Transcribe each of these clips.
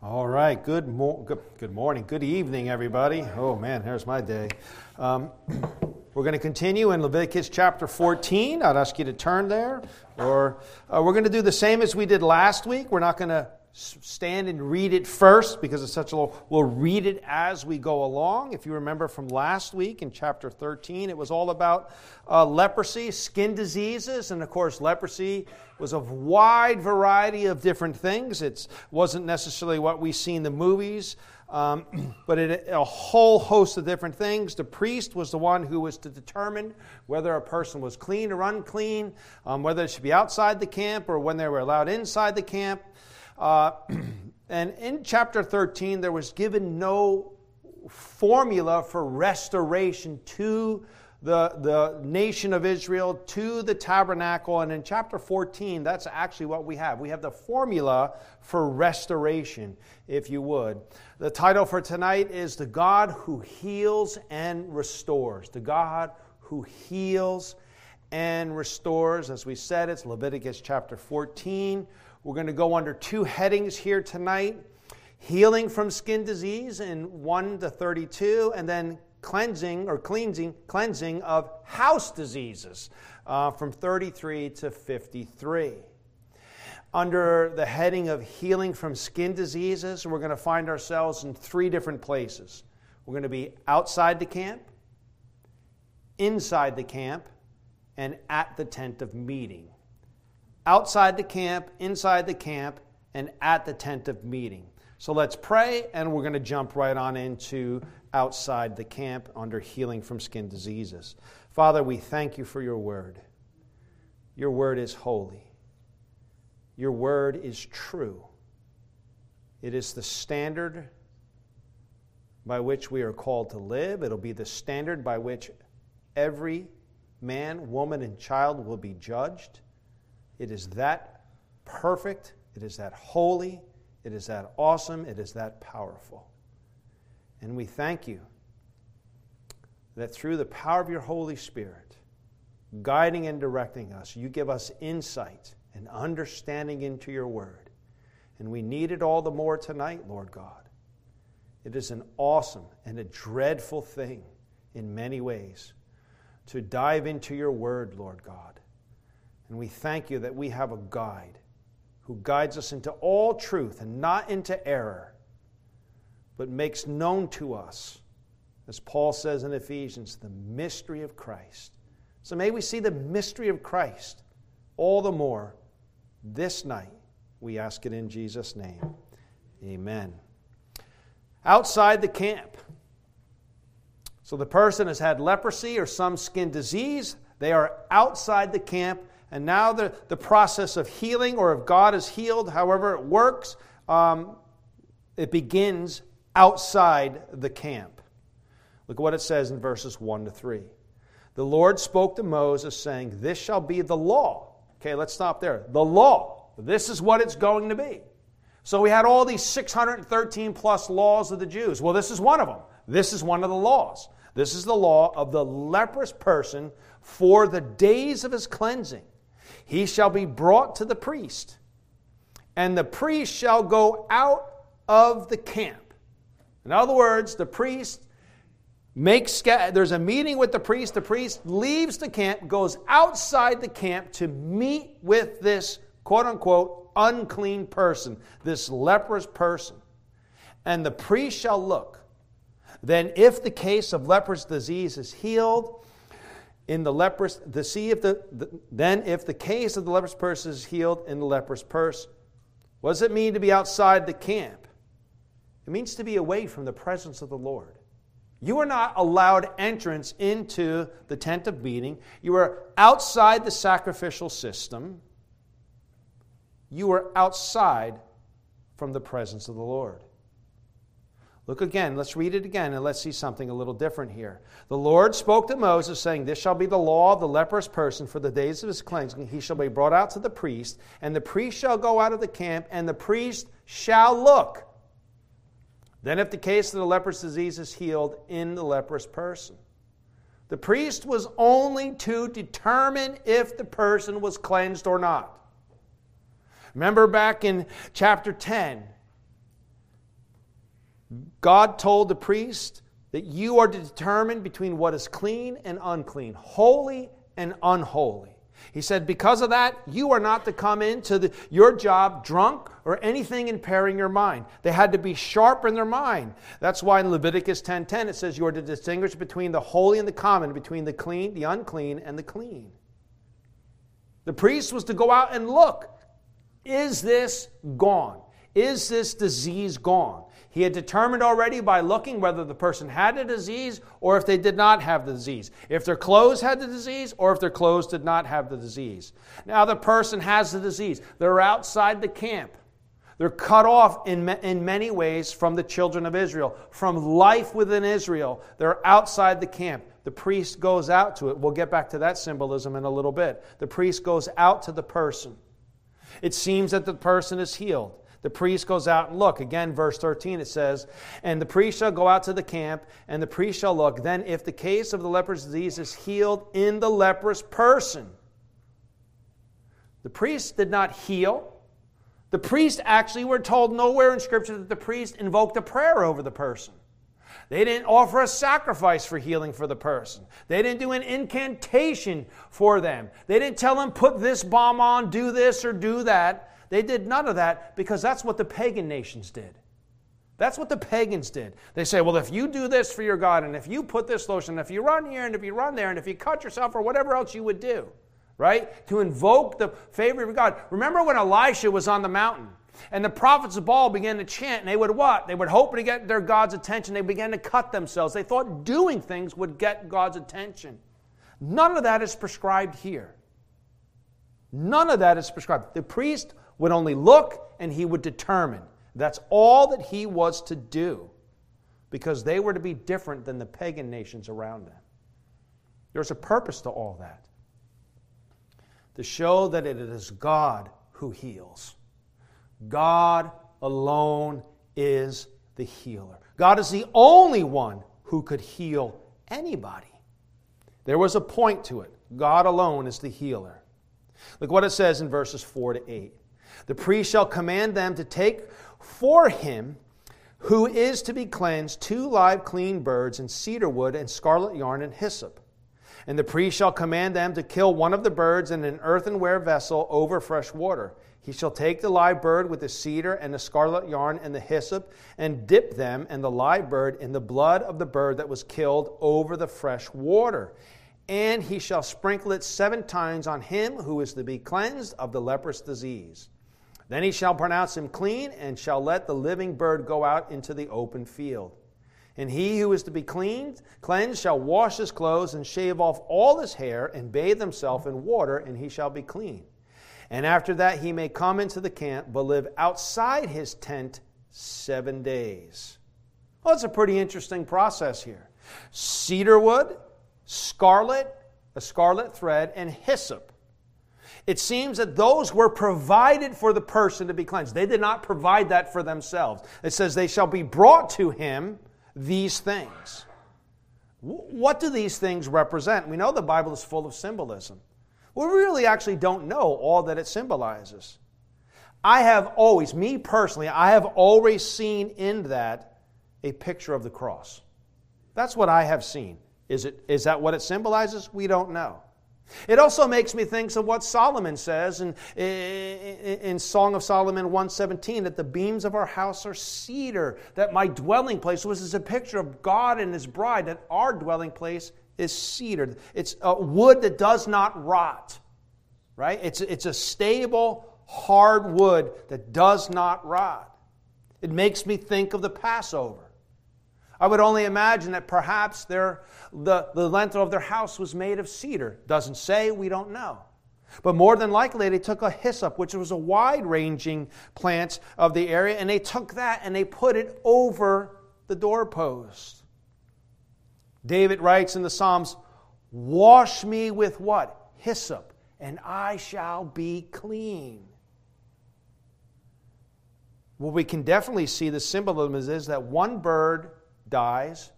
All right, good, mo- good, good, morning, good evening, everybody. Oh man, here's my day. Um, we're going to continue in Leviticus chapter 14. I'd ask you to turn there. Or uh, we're going to do the same as we did last week. We're not going to stand and read it first because it's such a little, we'll read it as we go along. If you remember from last week in chapter 13, it was all about uh, leprosy, skin diseases, and of course, leprosy was a wide variety of different things. It wasn't necessarily what we see in the movies. Um, but it, a whole host of different things. The priest was the one who was to determine whether a person was clean or unclean, um, whether it should be outside the camp or when they were allowed inside the camp. Uh, and in chapter 13, there was given no formula for restoration to the, the nation of Israel, to the tabernacle. And in chapter 14, that's actually what we have. We have the formula for restoration, if you would. The title for tonight is The God Who Heals and Restores. The God Who Heals and Restores. As we said, it's Leviticus chapter 14. We're going to go under two headings here tonight healing from skin disease in 1 to 32, and then cleansing or cleansing, cleansing of house diseases uh, from 33 to 53. Under the heading of healing from skin diseases, we're going to find ourselves in three different places. We're going to be outside the camp, inside the camp, and at the tent of meeting outside the camp, inside the camp, and at the tent of meeting. So let's pray, and we're going to jump right on into outside the camp under healing from skin diseases. Father, we thank you for your word. Your word is holy, your word is true. It is the standard by which we are called to live. It'll be the standard by which every man, woman, and child will be judged. It is that perfect, it is that holy, it is that awesome, it is that powerful. And we thank you that through the power of your Holy Spirit, guiding and directing us, you give us insight and understanding into your word. And we need it all the more tonight, Lord God. It is an awesome and a dreadful thing in many ways to dive into your word, Lord God and we thank you that we have a guide who guides us into all truth and not into error, but makes known to us, as Paul says in Ephesians, the mystery of Christ. So may we see the mystery of Christ all the more this night. We ask it in Jesus' name. Amen. Outside the camp. So the person has had leprosy or some skin disease. They are outside the camp and now the, the process of healing, or if God is healed, however it works, um, it begins outside the camp. Look at what it says in verses 1 to 3. The Lord spoke to Moses, saying, This shall be the law. Okay, let's stop there. The law. This is what it's going to be. So we had all these 613 plus laws of the Jews. Well, this is one of them. This is one of the laws. This is the law of the leprous person for the days of his cleansing he shall be brought to the priest, and the priest shall go out of the camp. In other words, the priest makes there's a meeting with the priest. The priest leaves the camp, goes outside the camp to meet with this quote unquote unclean person, this leprous person. And the priest shall look. Then, if the case of leprous disease is healed, in the leprous to see if the, the, then if the case of the leprous person is healed in the leprous person what does it mean to be outside the camp? It means to be away from the presence of the lord. You are not allowed entrance into the tent of meeting. You are outside the sacrificial system. You are outside from the presence of the lord Look again, let's read it again and let's see something a little different here. The Lord spoke to Moses, saying, This shall be the law of the leprous person for the days of his cleansing. He shall be brought out to the priest, and the priest shall go out of the camp, and the priest shall look. Then, if the case of the leprous disease is healed in the leprous person, the priest was only to determine if the person was cleansed or not. Remember back in chapter 10, God told the priest that you are to determine between what is clean and unclean, holy and unholy. He said, because of that, you are not to come into the, your job drunk or anything impairing your mind. They had to be sharp in their mind. That's why in Leviticus 10:10 it says you are to distinguish between the holy and the common, between the clean, the unclean, and the clean. The priest was to go out and look. Is this gone? Is this disease gone? He had determined already by looking whether the person had the disease or if they did not have the disease. If their clothes had the disease or if their clothes did not have the disease. Now the person has the disease. They're outside the camp. They're cut off in, in many ways from the children of Israel, from life within Israel. They're outside the camp. The priest goes out to it. We'll get back to that symbolism in a little bit. The priest goes out to the person. It seems that the person is healed. The priest goes out and look. Again, verse 13 it says, And the priest shall go out to the camp, and the priest shall look. Then, if the case of the leper's disease is healed in the leprous person, the priest did not heal. The priest actually, we're told nowhere in Scripture that the priest invoked a prayer over the person. They didn't offer a sacrifice for healing for the person. They didn't do an incantation for them. They didn't tell them, put this balm on, do this or do that. They did none of that because that's what the pagan nations did. That's what the pagans did. They say, well, if you do this for your God, and if you put this lotion, and if you run here, and if you run there, and if you cut yourself, or whatever else you would do, right? To invoke the favor of God. Remember when Elisha was on the mountain, and the prophets of Baal began to chant, and they would what? They would hope to get their God's attention. They began to cut themselves. They thought doing things would get God's attention. None of that is prescribed here. None of that is prescribed. The priest would only look and he would determine. That's all that he was to do because they were to be different than the pagan nations around them. There's a purpose to all that to show that it is God who heals. God alone is the healer. God is the only one who could heal anybody. There was a point to it. God alone is the healer. Look what it says in verses 4 to 8. The priest shall command them to take for him who is to be cleansed two live clean birds and cedar wood and scarlet yarn and hyssop. And the priest shall command them to kill one of the birds in an earthenware vessel over fresh water. He shall take the live bird with the cedar and the scarlet yarn and the hyssop and dip them and the live bird in the blood of the bird that was killed over the fresh water. And he shall sprinkle it seven times on him who is to be cleansed of the leprous disease. Then he shall pronounce him clean, and shall let the living bird go out into the open field. And he who is to be cleaned, cleansed, shall wash his clothes and shave off all his hair and bathe himself in water, and he shall be clean. And after that he may come into the camp, but live outside his tent seven days. Well, it's a pretty interesting process here. Cedar wood, scarlet, a scarlet thread, and hyssop it seems that those were provided for the person to be cleansed. They did not provide that for themselves. It says, They shall be brought to him these things. What do these things represent? We know the Bible is full of symbolism. We really actually don't know all that it symbolizes. I have always, me personally, I have always seen in that a picture of the cross. That's what I have seen. Is, it, is that what it symbolizes? We don't know. It also makes me think of what Solomon says in, in, Song of Solomon 117 that the beams of our house are cedar, that my dwelling place, which is a picture of God and his bride, that our dwelling place is cedar. It's a wood that does not rot, right? It's, it's a stable, hard wood that does not rot. It makes me think of the Passover. I would only imagine that perhaps their, the, the lintel of their house was made of cedar. Doesn't say, we don't know. But more than likely, they took a hyssop, which was a wide ranging plant of the area, and they took that and they put it over the doorpost. David writes in the Psalms, Wash me with what? Hyssop, and I shall be clean. What we can definitely see the symbolism is that one bird dies,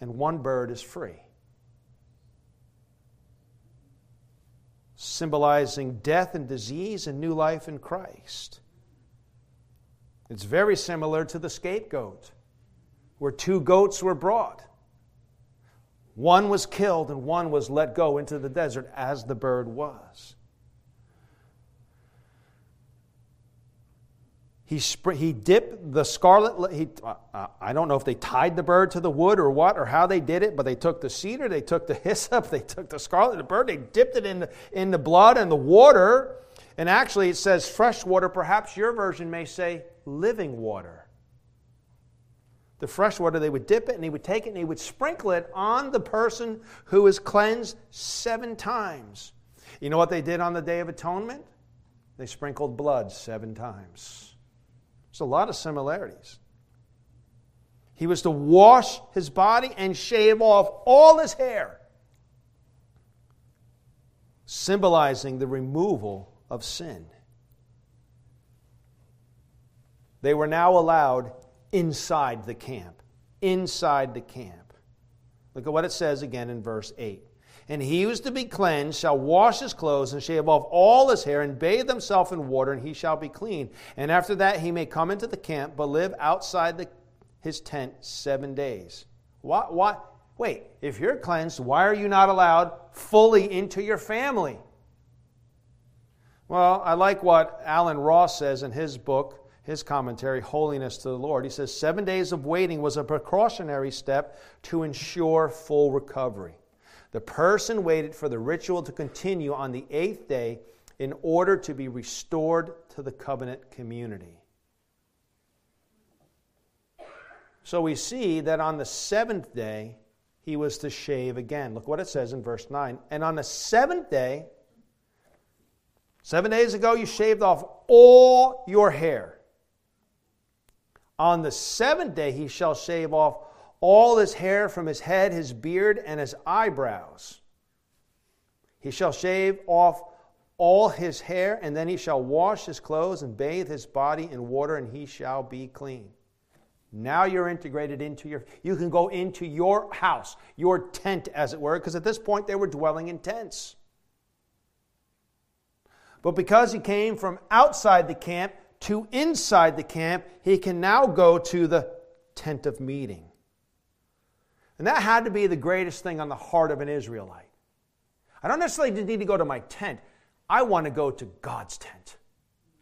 and one bird is free. Symbolizing death and disease and new life in Christ. It's very similar to the scapegoat. where two goats were brought. One was killed and one was let go into the desert as the bird was. He, sp- he dipped the scarlet. He, uh, uh, I don't know if they tied the bird to the wood or what or how they did it, but they took the cedar, they took the hyssop, they took the scarlet, the bird, they dipped it in the, in the blood and the water. And actually, it says fresh water. Perhaps your version may say living water. The fresh water, they would dip it and he would take it and he would sprinkle it on the person who is cleansed seven times. You know what they did on the Day of Atonement? They sprinkled blood seven times. There's a lot of similarities. He was to wash his body and shave off all his hair, symbolizing the removal of sin. They were now allowed inside the camp. Inside the camp. Look at what it says again in verse 8. And he who is to be cleansed shall wash his clothes and shave off all his hair and bathe himself in water, and he shall be clean. And after that he may come into the camp, but live outside the, his tent seven days. What? What? Wait, if you're cleansed, why are you not allowed fully into your family? Well, I like what Alan Ross says in his book, his commentary, Holiness to the Lord. He says, Seven days of waiting was a precautionary step to ensure full recovery. The person waited for the ritual to continue on the eighth day in order to be restored to the covenant community. So we see that on the seventh day, he was to shave again. Look what it says in verse 9. And on the seventh day, seven days ago, you shaved off all your hair. On the seventh day, he shall shave off all his hair from his head, his beard, and his eyebrows. He shall shave off all his hair, and then he shall wash his clothes and bathe his body in water, and he shall be clean. Now you're integrated into your, you can go into your house, your tent, as it were, because at this point they were dwelling in tents. But because he came from outside the camp to inside the camp, he can now go to the tent of meeting. And that had to be the greatest thing on the heart of an Israelite. I don't necessarily need to go to my tent. I want to go to God's tent.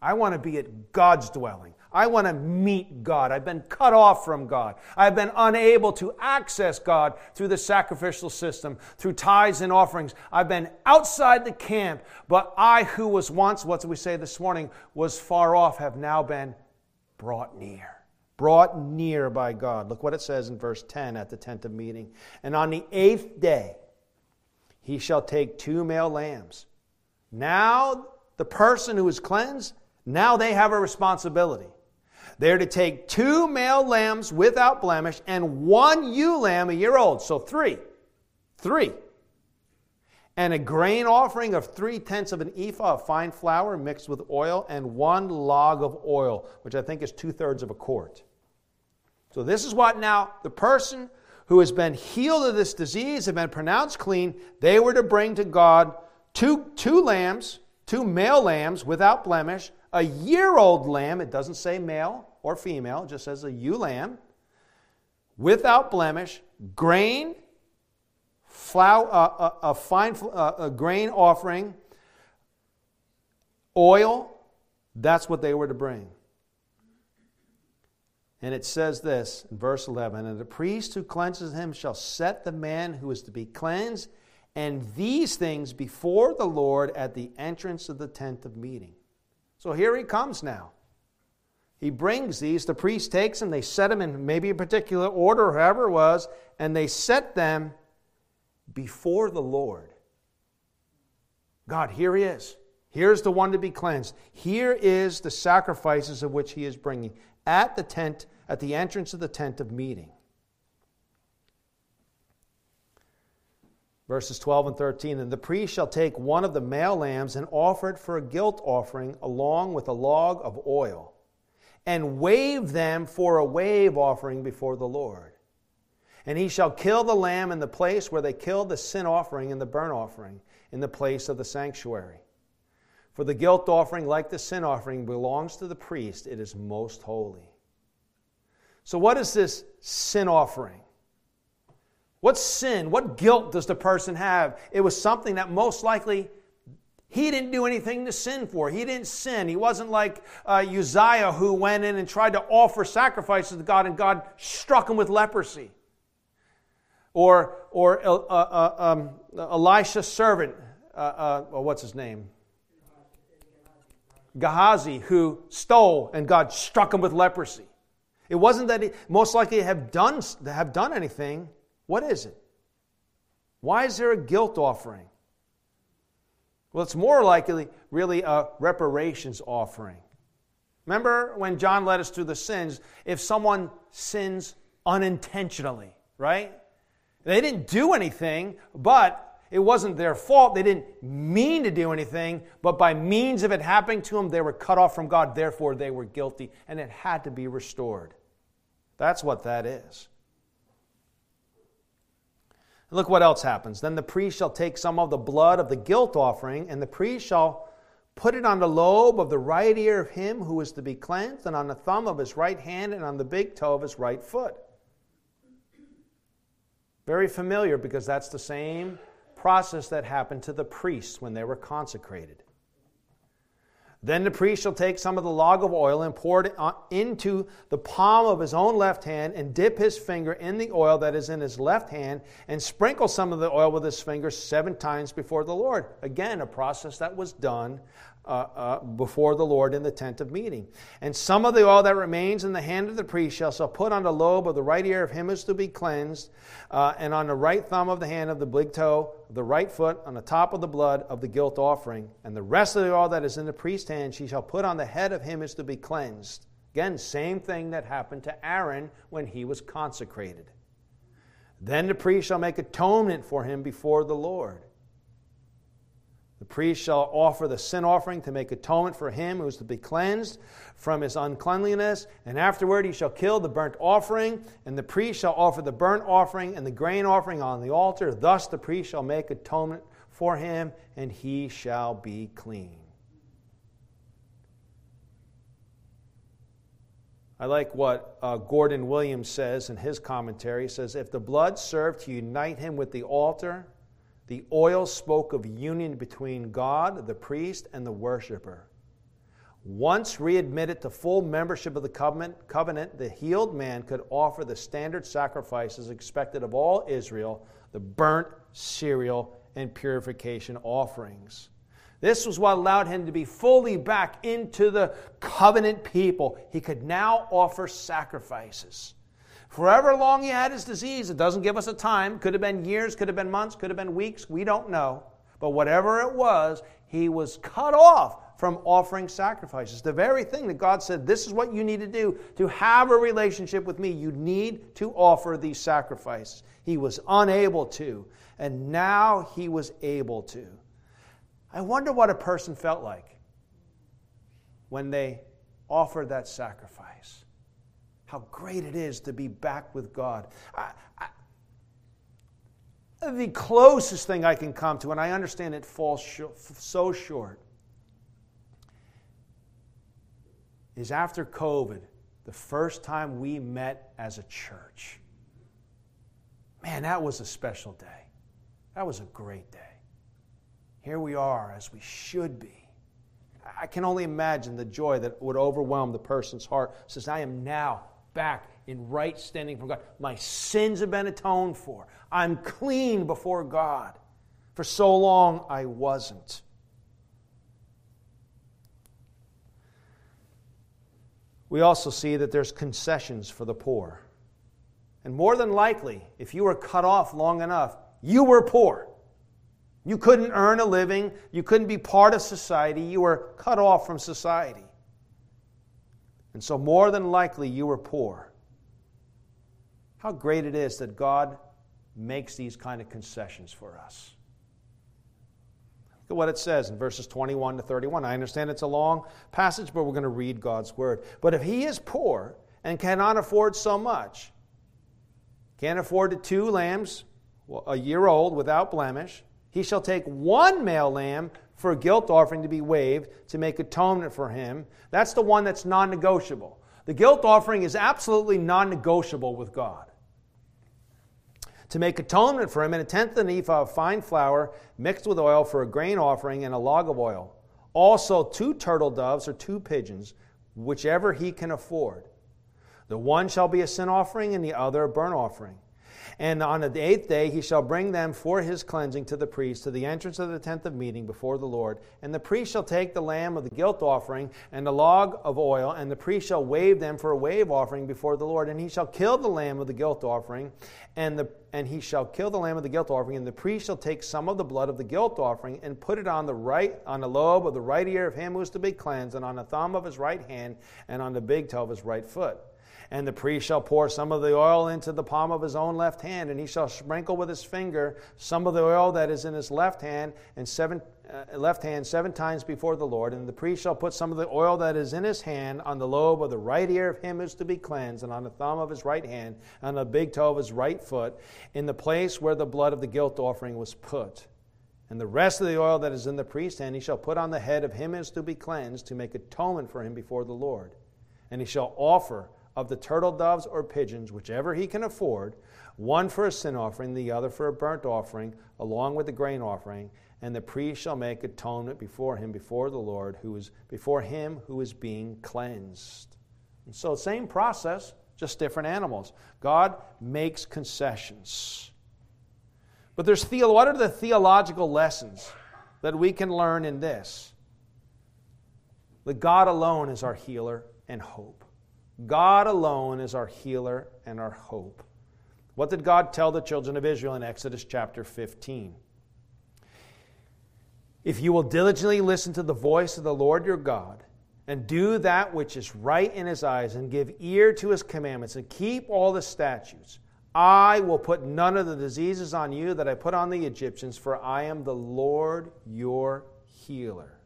I want to be at God's dwelling. I want to meet God. I've been cut off from God. I've been unable to access God through the sacrificial system, through tithes and offerings. I've been outside the camp, but I, who was once, what did we say this morning, was far off, have now been brought near brought near by God. Look what it says in verse 10 at the tent of meeting. And on the eighth day, he shall take two male lambs. Now, the person who is cleansed, now they have a responsibility. They're to take two male lambs without blemish and one ewe lamb a year old. So three. Three. And a grain offering of three tenths of an ephah of fine flour mixed with oil and one log of oil, which I think is two thirds of a quart. So, this is what now the person who has been healed of this disease, have been pronounced clean, they were to bring to God two, two lambs, two male lambs without blemish, a year old lamb, it doesn't say male or female, it just says a ewe lamb, without blemish, grain, flour, uh, a, a, fine uh, a grain offering, oil, that's what they were to bring. And it says this in verse 11 And the priest who cleanses him shall set the man who is to be cleansed and these things before the Lord at the entrance of the tent of meeting. So here he comes now. He brings these, the priest takes them, they set them in maybe a particular order, however it was, and they set them before the Lord. God, here he is. Here's the one to be cleansed. Here is the sacrifices of which he is bringing at the tent, at the entrance of the tent of meeting. Verses 12 and 13 And the priest shall take one of the male lambs and offer it for a guilt offering along with a log of oil, and wave them for a wave offering before the Lord. And he shall kill the lamb in the place where they killed the sin offering and the burnt offering, in the place of the sanctuary. For the guilt offering, like the sin offering, belongs to the priest. It is most holy. So, what is this sin offering? What sin, what guilt does the person have? It was something that most likely he didn't do anything to sin for. He didn't sin. He wasn't like uh, Uzziah who went in and tried to offer sacrifices to God and God struck him with leprosy. Or, or uh, uh, um, Elisha's servant, uh, uh, well, what's his name? Gehazi, who stole and God struck him with leprosy. It wasn't that he most likely have done, have done anything. What is it? Why is there a guilt offering? Well, it's more likely really a reparations offering. Remember when John led us through the sins? If someone sins unintentionally, right? They didn't do anything, but it wasn't their fault. They didn't mean to do anything, but by means of it happening to them, they were cut off from God. Therefore, they were guilty, and it had to be restored. That's what that is. Look what else happens. Then the priest shall take some of the blood of the guilt offering, and the priest shall put it on the lobe of the right ear of him who is to be cleansed, and on the thumb of his right hand, and on the big toe of his right foot. Very familiar because that's the same process that happened to the priests when they were consecrated. Then the priest shall take some of the log of oil and pour it into the palm of his own left hand and dip his finger in the oil that is in his left hand and sprinkle some of the oil with his finger seven times before the Lord. Again, a process that was done uh, uh, before the Lord in the tent of meeting. And some of the oil that remains in the hand of the priest shall, shall put on the lobe of the right ear of him is to be cleansed, uh, and on the right thumb of the hand of the big toe, the right foot, on the top of the blood of the guilt offering. And the rest of the oil that is in the priest's hand she shall put on the head of him is to be cleansed. Again, same thing that happened to Aaron when he was consecrated. Then the priest shall make atonement for him before the Lord. The priest shall offer the sin offering to make atonement for him who is to be cleansed from his uncleanliness, and afterward he shall kill the burnt offering, and the priest shall offer the burnt offering and the grain offering on the altar. Thus the priest shall make atonement for him, and he shall be clean. I like what uh, Gordon Williams says in his commentary. He says, If the blood served to unite him with the altar, the oil spoke of union between God, the priest, and the worshiper. Once readmitted to full membership of the covenant, covenant, the healed man could offer the standard sacrifices expected of all Israel the burnt, cereal, and purification offerings. This was what allowed him to be fully back into the covenant people. He could now offer sacrifices. Forever long he had his disease, it doesn't give us a time. Could have been years, could have been months, could have been weeks. We don't know. But whatever it was, he was cut off from offering sacrifices. The very thing that God said, this is what you need to do to have a relationship with me. You need to offer these sacrifices. He was unable to, and now he was able to. I wonder what a person felt like when they offered that sacrifice how great it is to be back with God. I, I, the closest thing I can come to, and I understand it falls sh- so short, is after COVID, the first time we met as a church. Man, that was a special day. That was a great day. Here we are as we should be. I can only imagine the joy that would overwhelm the person's heart. Says, I am now back in right standing from God. My sins have been atoned for. I'm clean before God. For so long, I wasn't. We also see that there's concessions for the poor. And more than likely, if you were cut off long enough, you were poor. You couldn't earn a living. You couldn't be part of society. You were cut off from society. And so, more than likely, you were poor. How great it is that God makes these kind of concessions for us. Look at what it says in verses 21 to 31. I understand it's a long passage, but we're going to read God's word. But if he is poor and cannot afford so much, can't afford two lambs, a year old without blemish, he shall take one male lamb for a guilt offering to be waved to make atonement for him. That's the one that's non negotiable. The guilt offering is absolutely non negotiable with God. To make atonement for him, in a tenth of an ephah of fine flour mixed with oil for a grain offering and a log of oil. Also, two turtle doves or two pigeons, whichever he can afford. The one shall be a sin offering, and the other a burnt offering. And on the eighth day he shall bring them for his cleansing to the priest, to the entrance of the tent of meeting before the Lord. And the priest shall take the lamb of the guilt offering and the log of oil, and the priest shall wave them for a wave offering before the Lord. And he shall kill the lamb of the guilt offering, and, the, and he shall kill the lamb of the guilt offering, and the priest shall take some of the blood of the guilt offering and put it on the right on the lobe of the right ear of him who is to be cleansed, and on the thumb of his right hand, and on the big toe of his right foot. And the priest shall pour some of the oil into the palm of his own left hand, and he shall sprinkle with his finger some of the oil that is in his left hand, and seven uh, left hand seven times before the Lord. And the priest shall put some of the oil that is in his hand on the lobe of the right ear of him who is to be cleansed, and on the thumb of his right hand, and on the big toe of his right foot, in the place where the blood of the guilt offering was put. And the rest of the oil that is in the priest's hand he shall put on the head of him who is to be cleansed, to make atonement for him before the Lord. And he shall offer of the turtle doves or pigeons, whichever he can afford, one for a sin offering, the other for a burnt offering, along with the grain offering, and the priest shall make atonement before him, before the Lord, who is before him who is being cleansed. And so, same process, just different animals. God makes concessions. But there's the, what are the theological lessons that we can learn in this? That God alone is our healer and hope. God alone is our healer and our hope. What did God tell the children of Israel in Exodus chapter 15? If you will diligently listen to the voice of the Lord your God, and do that which is right in his eyes, and give ear to his commandments, and keep all the statutes, I will put none of the diseases on you that I put on the Egyptians, for I am the Lord your healer.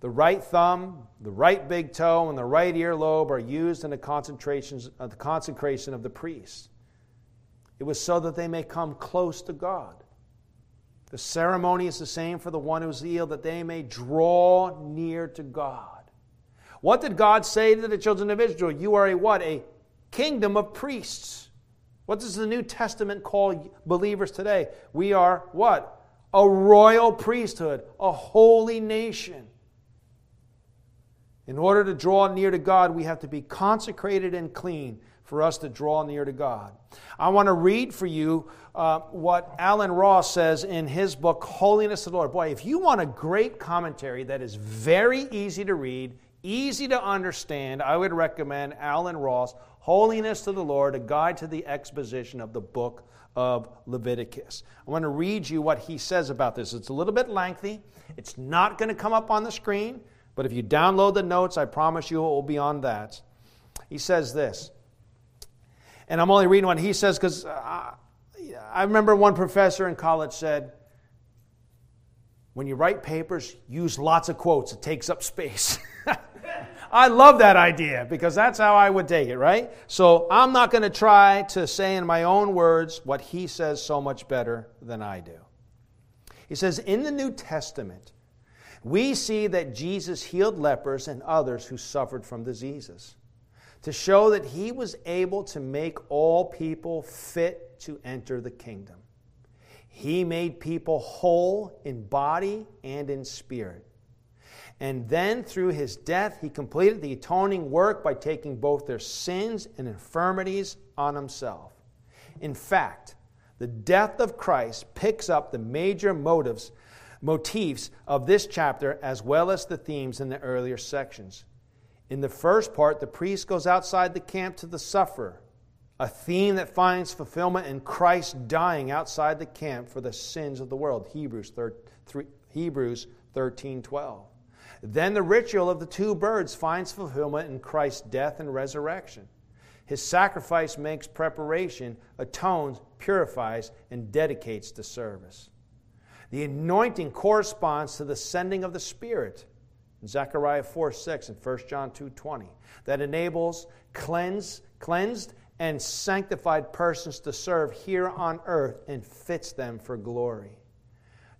The right thumb, the right big toe, and the right earlobe are used in the, concentrations, uh, the consecration of the priest. It was so that they may come close to God. The ceremony is the same for the one who's healed, that they may draw near to God. What did God say to the children of Israel? You are a what? A kingdom of priests. What does the New Testament call believers today? We are what? A royal priesthood, a holy nation. In order to draw near to God, we have to be consecrated and clean for us to draw near to God. I want to read for you uh, what Alan Ross says in his book, Holiness of the Lord. Boy, if you want a great commentary that is very easy to read, easy to understand, I would recommend Alan Ross, Holiness to the Lord, a guide to the exposition of the book of Leviticus. I want to read you what he says about this. It's a little bit lengthy, it's not going to come up on the screen. But if you download the notes, I promise you it will be on that. He says this, and I'm only reading what he says because I, uh, I remember one professor in college said, when you write papers, use lots of quotes, it takes up space. I love that idea because that's how I would take it, right? So I'm not going to try to say in my own words what he says so much better than I do. He says, in the New Testament, we see that Jesus healed lepers and others who suffered from diseases to show that he was able to make all people fit to enter the kingdom. He made people whole in body and in spirit. And then through his death, he completed the atoning work by taking both their sins and infirmities on himself. In fact, the death of Christ picks up the major motives motifs of this chapter as well as the themes in the earlier sections. In the first part, the priest goes outside the camp to the sufferer, a theme that finds fulfillment in Christ dying outside the camp for the sins of the world. Hebrews, 13, Hebrews 13 12. Then the ritual of the two birds finds fulfillment in Christ's death and resurrection. His sacrifice makes preparation, atones, purifies, and dedicates the service. The anointing corresponds to the sending of the Spirit. In Zechariah 4 6 and 1 John 2 20. That enables cleansed, cleansed and sanctified persons to serve here on earth and fits them for glory.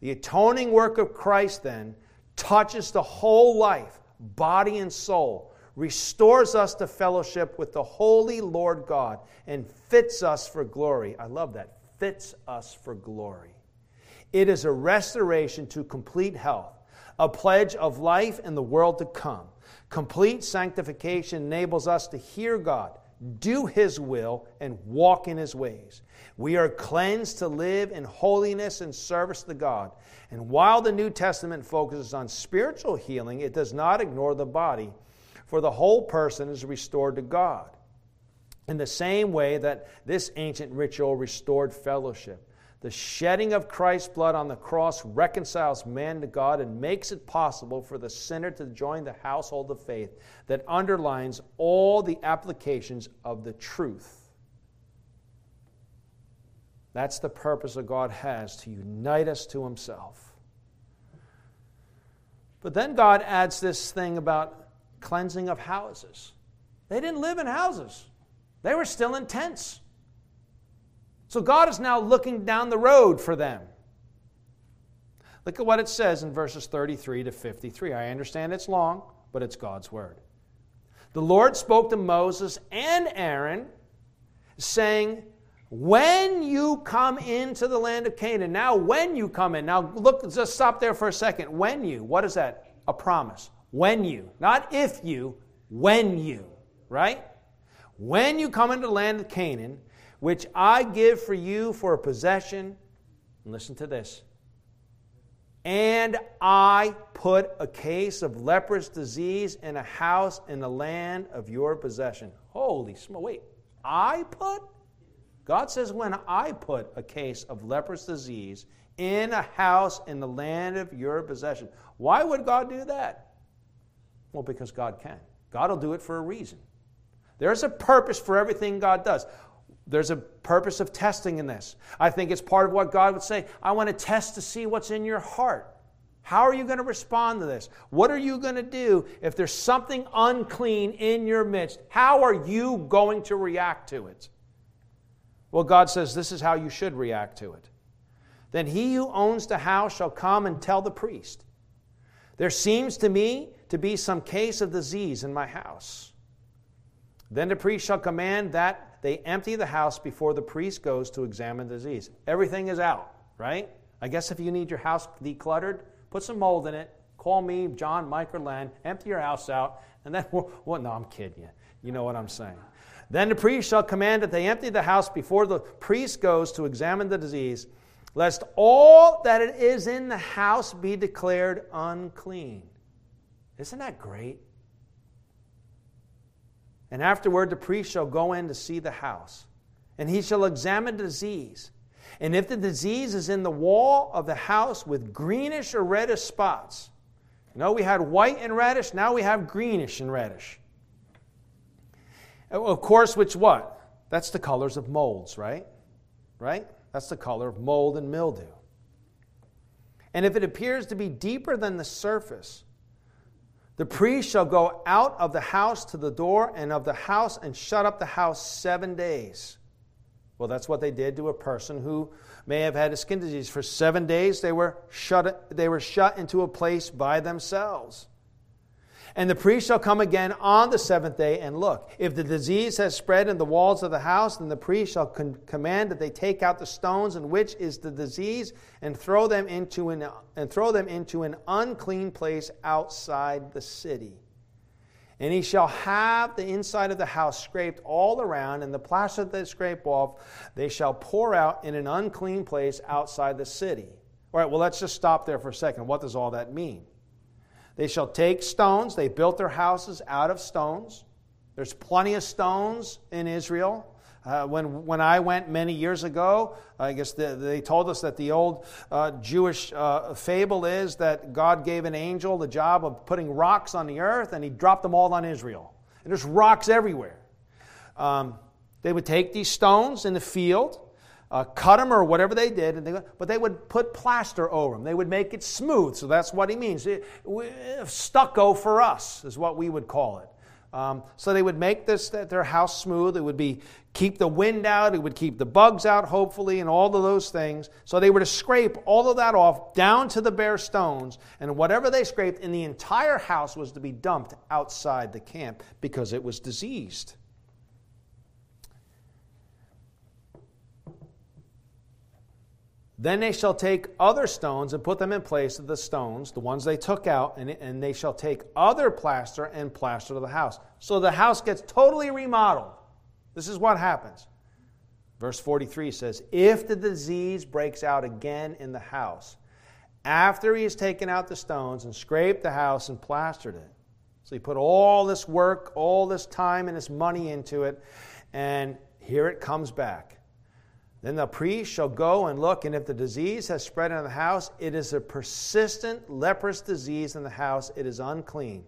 The atoning work of Christ then touches the whole life body and soul, restores us to fellowship with the holy Lord God, and fits us for glory. I love that. Fits us for glory. It is a restoration to complete health, a pledge of life in the world to come. Complete sanctification enables us to hear God, do His will, and walk in His ways. We are cleansed to live in holiness and service to God. And while the New Testament focuses on spiritual healing, it does not ignore the body, for the whole person is restored to God. In the same way that this ancient ritual restored fellowship. The shedding of Christ's blood on the cross reconciles man to God and makes it possible for the sinner to join the household of faith that underlines all the applications of the truth that's the purpose that God has to unite us to Himself. But then God adds this thing about cleansing of houses. They didn't live in houses, they were still in tents. So God is now looking down the road for them. Look at what it says in verses 33 to 53. I understand it's long, but it's God's word. The Lord spoke to Moses and Aaron, saying, when you come into the land of Canaan, now when you come in, now look, just stop there for a second. When you, what is that? A promise. When you, not if you, when you, right? When you come into the land of Canaan, which I give for you for a possession, listen to this, and I put a case of leprous disease in a house in the land of your possession. Holy smoke, wait, I put? God says, When I put a case of leprous disease in a house in the land of your possession. Why would God do that? Well, because God can. God will do it for a reason. There's a purpose for everything God does. There's a purpose of testing in this. I think it's part of what God would say. I want to test to see what's in your heart. How are you going to respond to this? What are you going to do if there's something unclean in your midst? How are you going to react to it? Well, God says this is how you should react to it. Then he who owns the house shall come and tell the priest, There seems to me to be some case of disease in my house. Then the priest shall command that they empty the house before the priest goes to examine the disease. Everything is out, right? I guess if you need your house decluttered, put some mold in it. Call me, John, Mike, or Len. Empty your house out, and then, well, no, I'm kidding you. You know what I'm saying. Then the priest shall command that they empty the house before the priest goes to examine the disease, lest all that it is in the house be declared unclean. Isn't that great? And afterward, the priest shall go in to see the house, and he shall examine the disease. And if the disease is in the wall of the house with greenish or reddish spots, you know, we had white and reddish, now we have greenish and reddish. Uh, of course, which what? That's the colors of molds, right? Right? That's the color of mold and mildew. And if it appears to be deeper than the surface, the priest shall go out of the house to the door and of the house and shut up the house seven days. Well, that's what they did to a person who may have had a skin disease. For seven days, they were shut, they were shut into a place by themselves. And the priest shall come again on the seventh day and look. If the disease has spread in the walls of the house, then the priest shall con- command that they take out the stones in which is the disease and throw them into an, and throw them into an unclean place outside the city. And he shall have the inside of the house scraped all around, and the plaster that they scrape off, they shall pour out in an unclean place outside the city. All right, well, let's just stop there for a second. What does all that mean? They shall take stones. They built their houses out of stones. There's plenty of stones in Israel. Uh, when, when I went many years ago, I guess the, they told us that the old uh, Jewish uh, fable is that God gave an angel the job of putting rocks on the earth and he dropped them all on Israel. And there's rocks everywhere. Um, they would take these stones in the field uh, cut them or whatever they did, they, but they would put plaster over them. They would make it smooth. So that's what he means. It, stucco for us is what we would call it. Um, so they would make this their house smooth. It would be keep the wind out. It would keep the bugs out, hopefully, and all of those things. So they were to scrape all of that off down to the bare stones, and whatever they scraped in the entire house was to be dumped outside the camp because it was diseased. Then they shall take other stones and put them in place of the stones, the ones they took out, and, and they shall take other plaster and plaster to the house. So the house gets totally remodeled. This is what happens. Verse 43 says, If the disease breaks out again in the house, after he has taken out the stones and scraped the house and plastered it. So he put all this work, all this time, and this money into it, and here it comes back. Then the priest shall go and look, and if the disease has spread in the house, it is a persistent leprous disease in the house, it is unclean.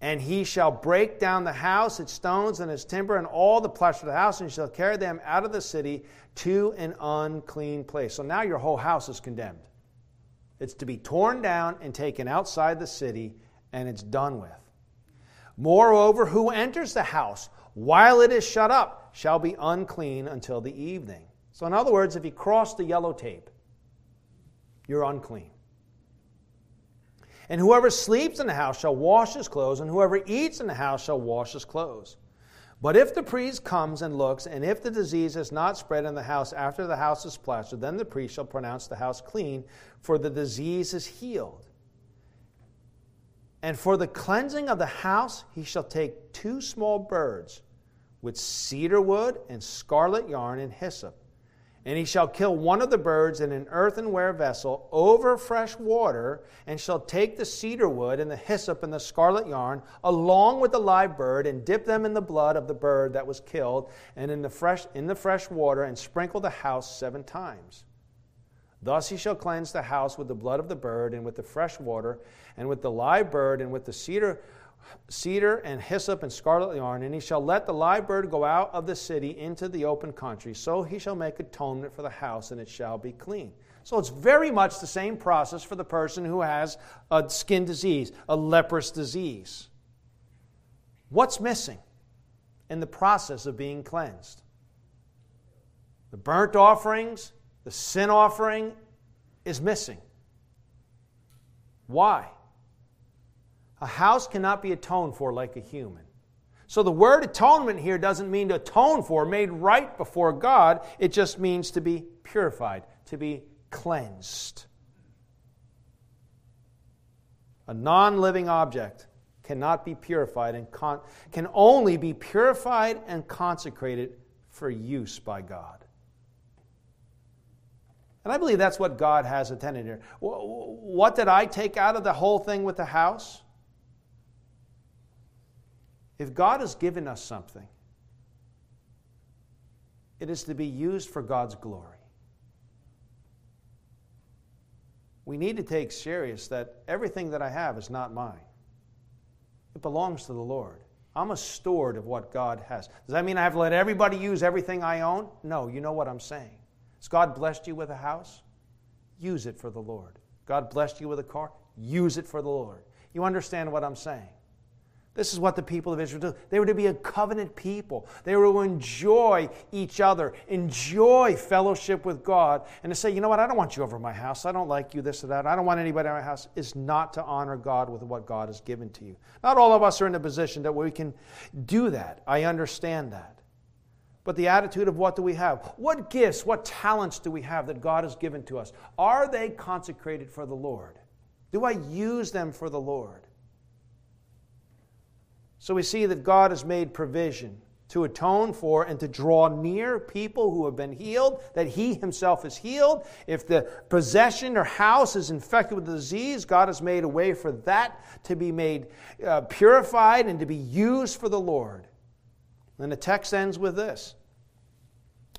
And he shall break down the house, its stones, and its timber, and all the plaster of the house, and shall carry them out of the city to an unclean place. So now your whole house is condemned. It's to be torn down and taken outside the city, and it's done with. Moreover, who enters the house while it is shut up shall be unclean until the evening. So, in other words, if you cross the yellow tape, you're unclean. And whoever sleeps in the house shall wash his clothes, and whoever eats in the house shall wash his clothes. But if the priest comes and looks, and if the disease has not spread in the house after the house is plastered, then the priest shall pronounce the house clean, for the disease is healed. And for the cleansing of the house, he shall take two small birds with cedar wood and scarlet yarn and hyssop and he shall kill one of the birds in an earthenware vessel over fresh water, and shall take the cedar wood and the hyssop and the scarlet yarn, along with the live bird, and dip them in the blood of the bird that was killed, and in the fresh, in the fresh water, and sprinkle the house seven times. Thus he shall cleanse the house with the blood of the bird, and with the fresh water, and with the live bird, and with the cedar cedar and hyssop and scarlet yarn, and he shall let the live bird go out of the city into the open country. So he shall make atonement for the house, and it shall be clean. So it's very much the same process for the person who has a skin disease, a leprous disease. What's missing in the process of being cleansed? The burnt offerings, the sin offering is missing. Why? A house cannot be atoned for like a human. So the word atonement here doesn't mean to atone for, made right before God. It just means to be purified, to be cleansed. A non living object cannot be purified and con- can only be purified and consecrated for use by God. And I believe that's what God has intended here. What did I take out of the whole thing with the house? If God has given us something, it is to be used for God's glory. We need to take serious that everything that I have is not mine. It belongs to the Lord. I'm a steward of what God has. Does that mean I have to let everybody use everything I own? No, you know what I'm saying. Has God blessed you with a house? Use it for the Lord. God blessed you with a car? Use it for the Lord. You understand what I'm saying? This is what the people of Israel do. They were to be a covenant people. They were to enjoy each other, enjoy fellowship with God, and to say, you know what, I don't want you over my house. I don't like you, this or that. I don't want anybody in my house, is not to honor God with what God has given to you. Not all of us are in a position that we can do that. I understand that. But the attitude of what do we have? What gifts, what talents do we have that God has given to us? Are they consecrated for the Lord? Do I use them for the Lord? So we see that God has made provision to atone for and to draw near people who have been healed, that He Himself is healed. If the possession or house is infected with disease, God has made a way for that to be made uh, purified and to be used for the Lord. And the text ends with this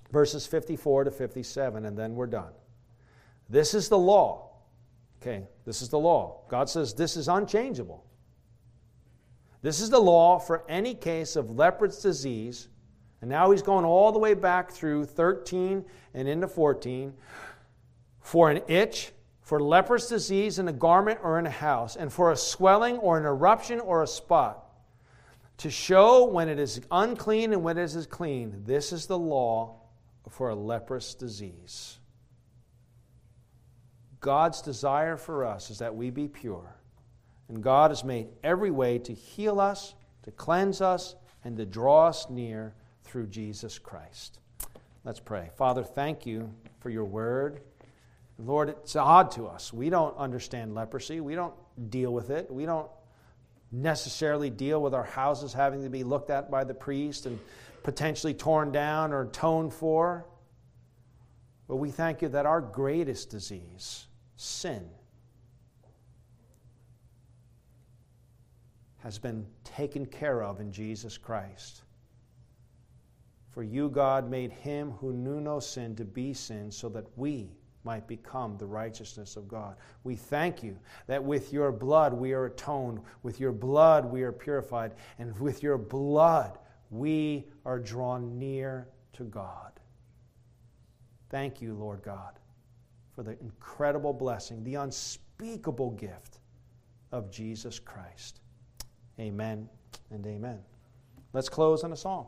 verses 54 to 57, and then we're done. This is the law. Okay, this is the law. God says this is unchangeable. This is the law for any case of leprous disease. And now he's going all the way back through 13 and into 14. For an itch, for leprous disease in a garment or in a house, and for a swelling or an eruption or a spot. to show when it is unclean and when it is clean. This is the law for a leprous disease. God's desire for us is that we be pure. And God has made every way to heal us, to cleanse us, and to draw us near through Jesus Christ. Let's pray. Father, thank you for your word. Lord, it's odd to us. We don't understand leprosy. We don't deal with it. We don't necessarily deal with our houses having to be looked at by the priest and potentially torn down or atoned for. But we thank you that our greatest disease, sin, has been taken care of in Jesus Christ. For you, God, made him who knew no sin to be sin so that we might become the righteousness of God. We thank you that with your blood we are atoned, with your blood we are purified, and with your blood we are drawn near to God. Thank you, Lord God, for the incredible blessing, the unspeakable gift of Jesus Christ. Amen and amen. Let's close on a song.